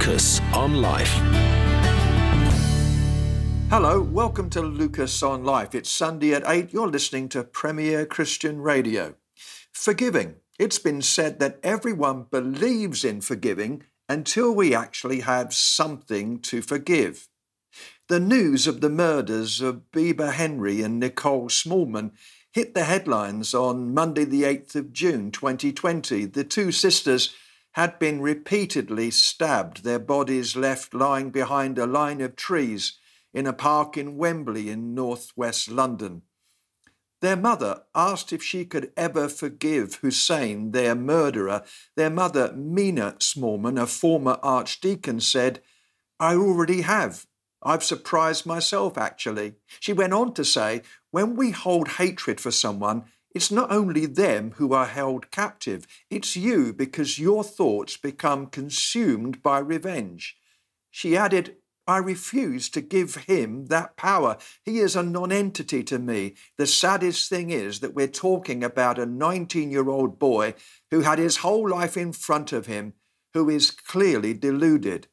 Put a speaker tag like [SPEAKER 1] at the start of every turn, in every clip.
[SPEAKER 1] Lucas on Life.
[SPEAKER 2] Hello, welcome to Lucas on Life. It's Sunday at 8. You're listening to Premier Christian Radio. Forgiving. It's been said that everyone believes in forgiving until we actually have something to forgive. The news of the murders of Bibaa Henry and Nicole Smallman hit the headlines on Monday, the 8th of June 2020. The two sisters had been repeatedly stabbed, their bodies left lying behind a line of trees in a park in Wembley in northwest London. Their mother asked if she could ever forgive Hussein, their murderer. Their mother, Mina Smallman, a former archdeacon, said, I already have. I've surprised myself, actually. She went on to say, when we hold hatred for someone, it's not only them who are held captive, it's you because your thoughts become consumed by revenge. She added, I refuse to give him that power. He is a nonentity to me. The saddest thing is that we're talking about a 19 year old boy who had his whole life in front of him, who is clearly deluded.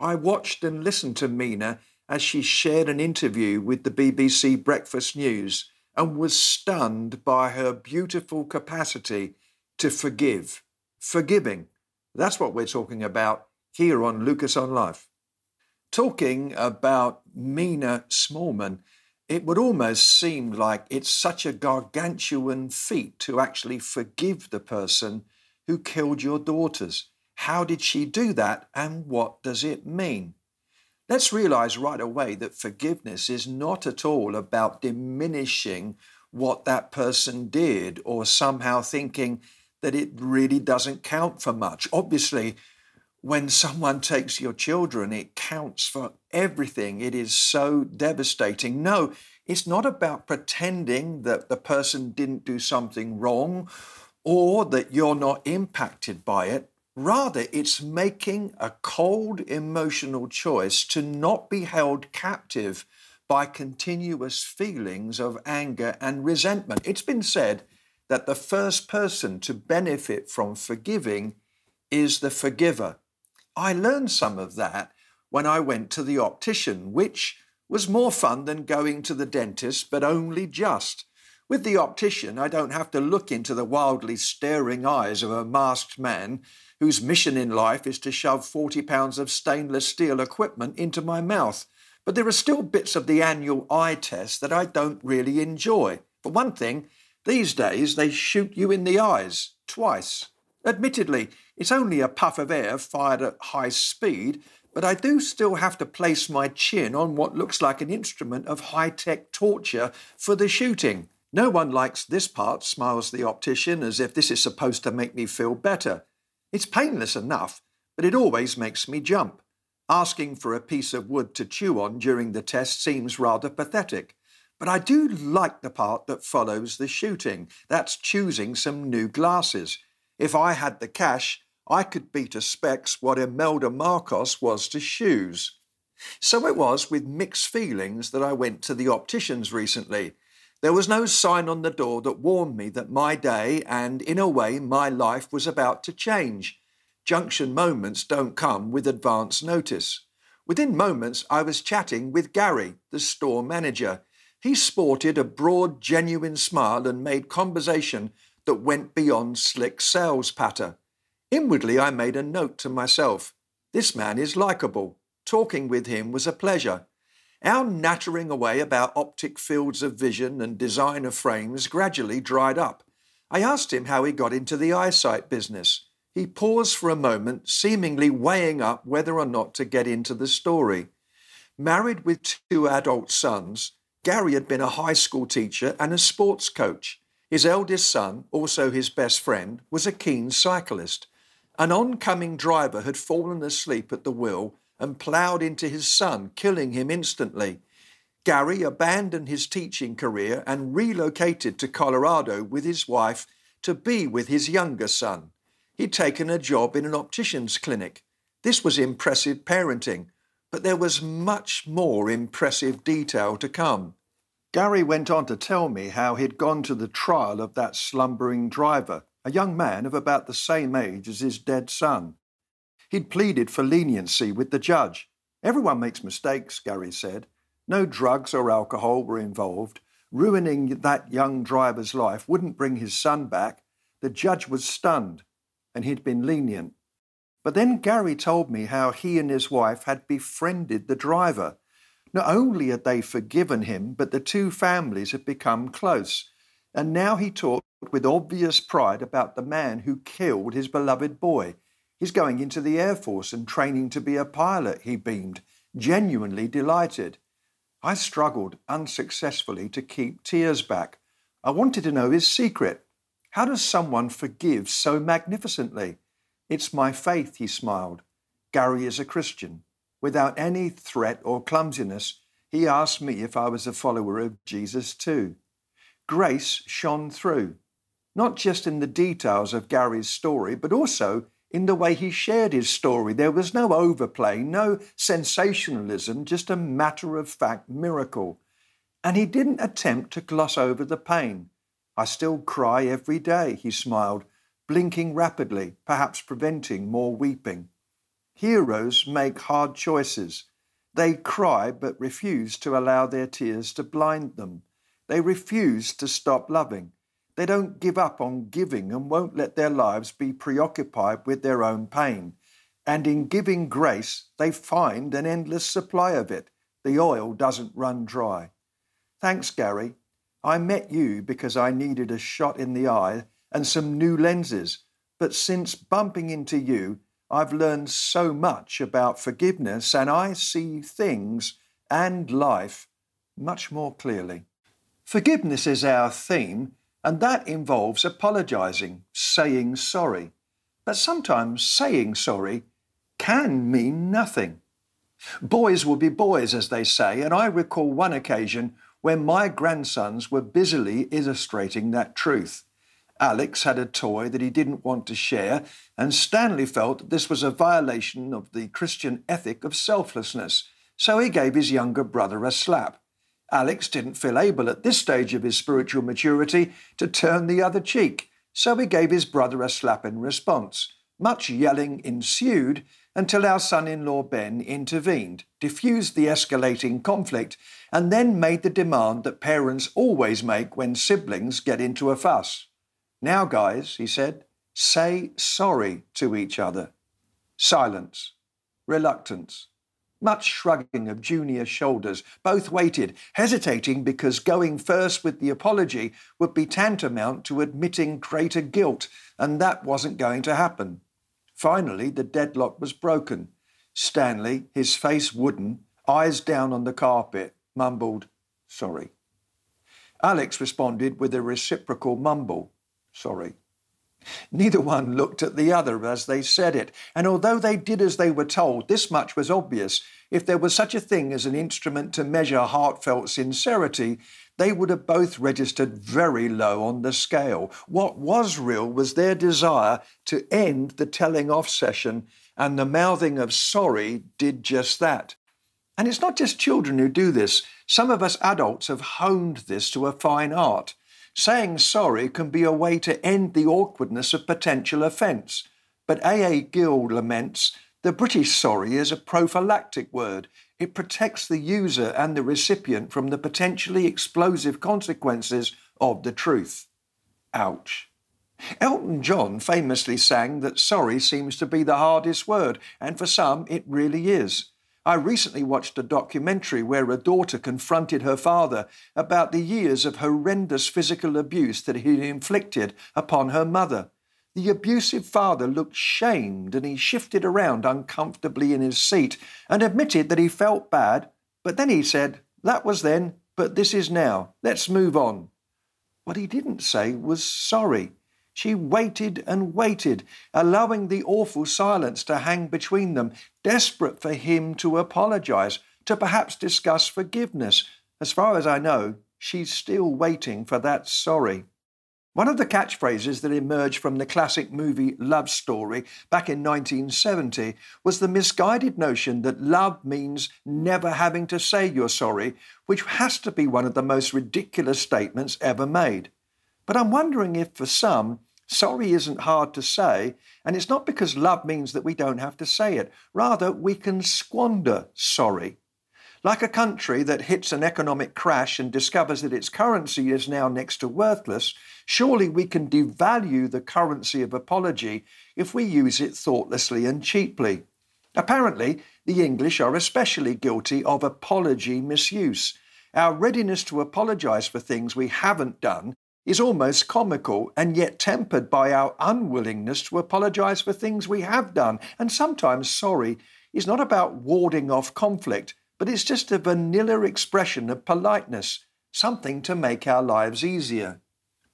[SPEAKER 2] I watched and listened to Mina as she shared an interview with the BBC Breakfast News and was stunned by her beautiful capacity to forgive. Forgiving. That's what we're talking about here on Lucas on Life. Talking about Mina Smallman, it would almost seem like it's such a gargantuan feat to actually forgive the person who killed your daughters. How did she do that and what does it mean? Let's realize right away that forgiveness is not at all about diminishing what that person did or somehow thinking that it really doesn't count for much. Obviously, when someone takes your children, it counts for everything. It is so devastating. No, it's not about pretending that the person didn't do something wrong or that you're not impacted by it. Rather, it's making a cold emotional choice to not be held captive by continuous feelings of anger and resentment. It's been said that the first person to benefit from forgiving is the forgiver. I learned some of that when I went to the optician, which was more fun than going to the dentist, but only just. With the optician, I don't have to look into the wildly staring eyes of a masked man whose mission in life is to shove 40 pounds of stainless steel equipment into my mouth. But there are still bits of the annual eye test that I don't really enjoy. For one thing, these days they shoot you in the eyes twice. Admittedly, it's only a puff of air fired at high speed, but I do still have to place my chin on what looks like an instrument of high tech torture for the shooting. No one likes this part, smiles the optician, as if this is supposed to make me feel better. It's painless enough, but it always makes me jump. Asking for a piece of wood to chew on during the test seems rather pathetic. But I do like the part that follows the shooting. That's choosing some new glasses. If I had the cash, I could be to specs what Imelda Marcos was to shoes. So it was with mixed feelings that I went to the opticians recently. There was no sign on the door that warned me that my day and, in a way, my life was about to change. Junction moments don't come with advance notice. Within moments, I was chatting with Gary, the store manager. He sported a broad, genuine smile and made conversation that went beyond slick sales patter. Inwardly, I made a note to myself this man is likable. Talking with him was a pleasure. Our nattering away about optic fields of vision and design of frames gradually dried up. I asked him how he got into the eyesight business. He paused for a moment, seemingly weighing up whether or not to get into the story. Married with two adult sons, Gary had been a high school teacher and a sports coach. His eldest son, also his best friend, was a keen cyclist. An oncoming driver had fallen asleep at the wheel and ploughed into his son, killing him instantly. Gary abandoned his teaching career and relocated to Colorado with his wife to be with his younger son. He'd taken a job in an optician's clinic. This was impressive parenting, but there was much more impressive detail to come. Gary went on to tell me how he'd gone to the trial of that slumbering driver, a young man of about the same age as his dead son. He'd pleaded for leniency with the judge. Everyone makes mistakes, Gary said. No drugs or alcohol were involved. Ruining that young driver's life wouldn't bring his son back. The judge was stunned, and he'd been lenient. But then Gary told me how he and his wife had befriended the driver. Not only had they forgiven him, but the two families had become close. And now he talked with obvious pride about the man who killed his beloved boy. He's going into the Air Force and training to be a pilot, he beamed, genuinely delighted. I struggled unsuccessfully to keep tears back. I wanted to know his secret. How does someone forgive so magnificently? It's my faith, he smiled. Gary is a Christian. Without any threat or clumsiness, he asked me if I was a follower of Jesus too. Grace shone through, not just in the details of Gary's story, but also in the way he shared his story. There was no overplay, no sensationalism, just a matter of fact miracle. And he didn't attempt to gloss over the pain. I still cry every day, he smiled, blinking rapidly, perhaps preventing more weeping. Heroes make hard choices. They cry but refuse to allow their tears to blind them. They refuse to stop loving. They don't give up on giving and won't let their lives be preoccupied with their own pain. And in giving grace, they find an endless supply of it. The oil doesn't run dry. Thanks, Gary. I met you because I needed a shot in the eye and some new lenses. But since bumping into you, I've learned so much about forgiveness and I see things and life much more clearly. Forgiveness is our theme, and that involves apologizing, saying sorry. But sometimes saying sorry can mean nothing. Boys will be boys, as they say, and I recall one occasion when my grandsons were busily illustrating that truth. Alex had a toy that he didn't want to share, and Stanley felt that this was a violation of the Christian ethic of selflessness, so he gave his younger brother a slap. Alex didn't feel able at this stage of his spiritual maturity to turn the other cheek, so he gave his brother a slap in response. Much yelling ensued until our son in law Ben intervened, diffused the escalating conflict, and then made the demand that parents always make when siblings get into a fuss. Now, guys, he said, say sorry to each other. Silence, reluctance, much shrugging of junior shoulders. Both waited, hesitating because going first with the apology would be tantamount to admitting greater guilt, and that wasn't going to happen. Finally, the deadlock was broken. Stanley, his face wooden, eyes down on the carpet, mumbled, Sorry. Alex responded with a reciprocal mumble, Sorry. Neither one looked at the other as they said it, and although they did as they were told, this much was obvious. If there was such a thing as an instrument to measure heartfelt sincerity, they would have both registered very low on the scale. What was real was their desire to end the telling off session, and the mouthing of sorry did just that. And it's not just children who do this. Some of us adults have honed this to a fine art. Saying sorry can be a way to end the awkwardness of potential offence. But A.A. Gill laments the British sorry is a prophylactic word. It protects the user and the recipient from the potentially explosive consequences of the truth. Ouch. Elton John famously sang that sorry seems to be the hardest word, and for some it really is. I recently watched a documentary where a daughter confronted her father about the years of horrendous physical abuse that he inflicted upon her mother. The abusive father looked shamed and he shifted around uncomfortably in his seat and admitted that he felt bad, but then he said, That was then, but this is now. Let's move on. What he didn't say was sorry. She waited and waited, allowing the awful silence to hang between them, desperate for him to apologize, to perhaps discuss forgiveness. As far as I know, she's still waiting for that sorry. One of the catchphrases that emerged from the classic movie Love Story back in 1970 was the misguided notion that love means never having to say you're sorry, which has to be one of the most ridiculous statements ever made. But I'm wondering if for some, Sorry isn't hard to say, and it's not because love means that we don't have to say it. Rather, we can squander sorry. Like a country that hits an economic crash and discovers that its currency is now next to worthless, surely we can devalue the currency of apology if we use it thoughtlessly and cheaply. Apparently, the English are especially guilty of apology misuse. Our readiness to apologize for things we haven't done is almost comical and yet tempered by our unwillingness to apologize for things we have done. And sometimes sorry is not about warding off conflict, but it's just a vanilla expression of politeness, something to make our lives easier.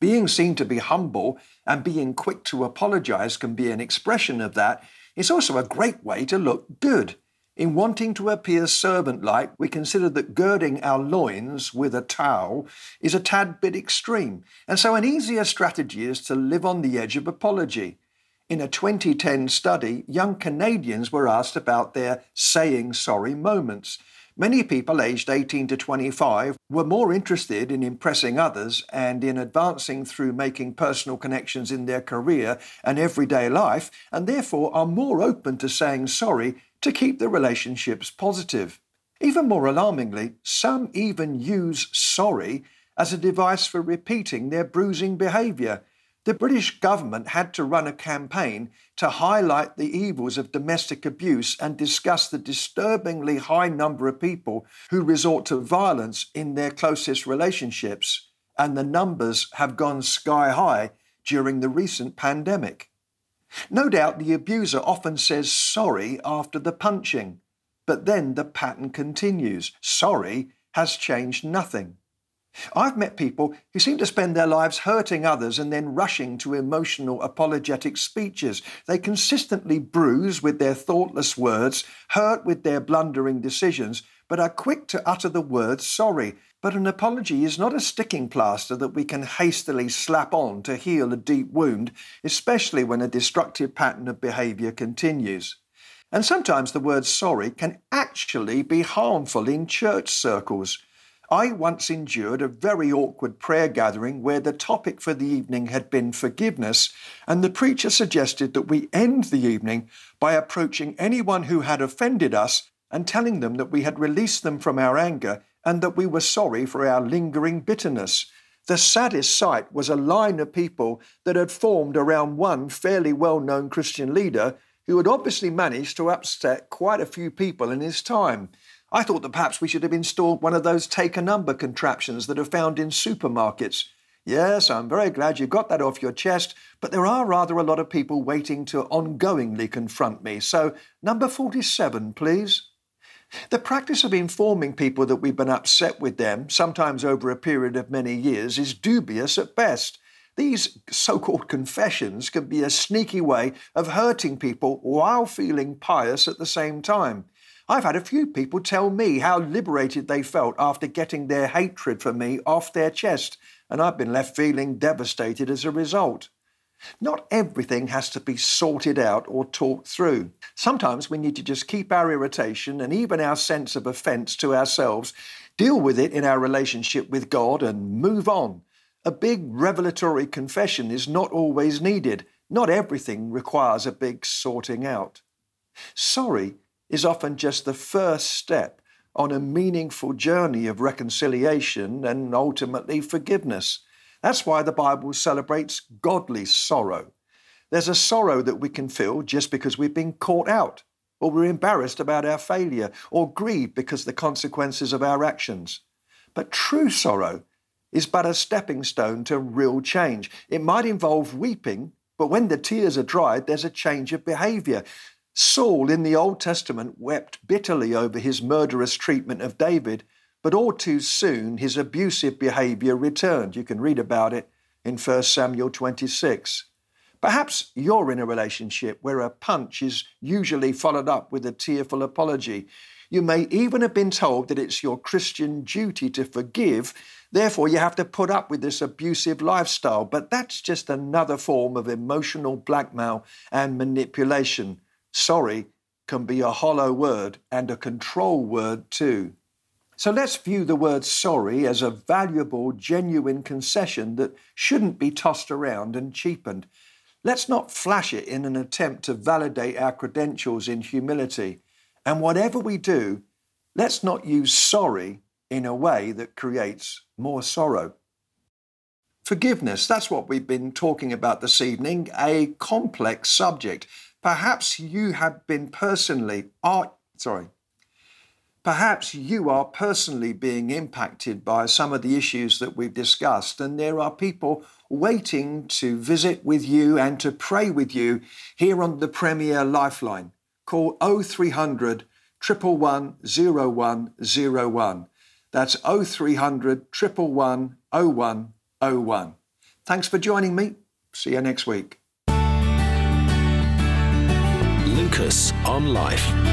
[SPEAKER 2] Being seen to be humble and being quick to apologize can be an expression of that. It's also a great way to look good. In wanting to appear servant like, we consider that girding our loins with a towel is a tad bit extreme, and so an easier strategy is to live on the edge of apology. In a 2010 study, young Canadians were asked about their saying sorry moments. Many people aged 18 to 25 were more interested in impressing others and in advancing through making personal connections in their career and everyday life, and therefore are more open to saying sorry to keep the relationships positive. Even more alarmingly, some even use sorry as a device for repeating their bruising behaviour. The British government had to run a campaign to highlight the evils of domestic abuse and discuss the disturbingly high number of people who resort to violence in their closest relationships, and the numbers have gone sky high during the recent pandemic. No doubt the abuser often says sorry after the punching, but then the pattern continues. Sorry has changed nothing. I've met people who seem to spend their lives hurting others and then rushing to emotional apologetic speeches. They consistently bruise with their thoughtless words, hurt with their blundering decisions, but are quick to utter the word sorry. But an apology is not a sticking plaster that we can hastily slap on to heal a deep wound, especially when a destructive pattern of behaviour continues. And sometimes the word sorry can actually be harmful in church circles. I once endured a very awkward prayer gathering where the topic for the evening had been forgiveness, and the preacher suggested that we end the evening by approaching anyone who had offended us and telling them that we had released them from our anger and that we were sorry for our lingering bitterness. The saddest sight was a line of people that had formed around one fairly well known Christian leader who had obviously managed to upset quite a few people in his time. I thought that perhaps we should have installed one of those take a number contraptions that are found in supermarkets. Yes, I'm very glad you got that off your chest, but there are rather a lot of people waiting to ongoingly confront me. So, number 47, please. The practice of informing people that we've been upset with them, sometimes over a period of many years, is dubious at best. These so called confessions can be a sneaky way of hurting people while feeling pious at the same time. I've had a few people tell me how liberated they felt after getting their hatred for me off their chest, and I've been left feeling devastated as a result. Not everything has to be sorted out or talked through. Sometimes we need to just keep our irritation and even our sense of offence to ourselves, deal with it in our relationship with God, and move on. A big revelatory confession is not always needed. Not everything requires a big sorting out. Sorry is often just the first step on a meaningful journey of reconciliation and ultimately forgiveness. That's why the Bible celebrates godly sorrow. There's a sorrow that we can feel just because we've been caught out, or we're embarrassed about our failure, or grieved because the consequences of our actions. But true sorrow is but a stepping stone to real change. It might involve weeping, but when the tears are dried, there's a change of behavior. Saul in the Old Testament wept bitterly over his murderous treatment of David, but all too soon his abusive behavior returned. You can read about it in 1 Samuel 26. Perhaps you're in a relationship where a punch is usually followed up with a tearful apology. You may even have been told that it's your Christian duty to forgive, therefore, you have to put up with this abusive lifestyle. But that's just another form of emotional blackmail and manipulation. Sorry can be a hollow word and a control word too. So let's view the word sorry as a valuable, genuine concession that shouldn't be tossed around and cheapened. Let's not flash it in an attempt to validate our credentials in humility. And whatever we do, let's not use sorry in a way that creates more sorrow. Forgiveness, that's what we've been talking about this evening, a complex subject. Perhaps you have been personally, are, sorry, perhaps you are personally being impacted by some of the issues that we've discussed, and there are people waiting to visit with you and to pray with you here on the Premier Lifeline. Call 0300 111 0101. That's 0300 111 0101. Thanks for joining me. See you next week.
[SPEAKER 1] Lucas on Life.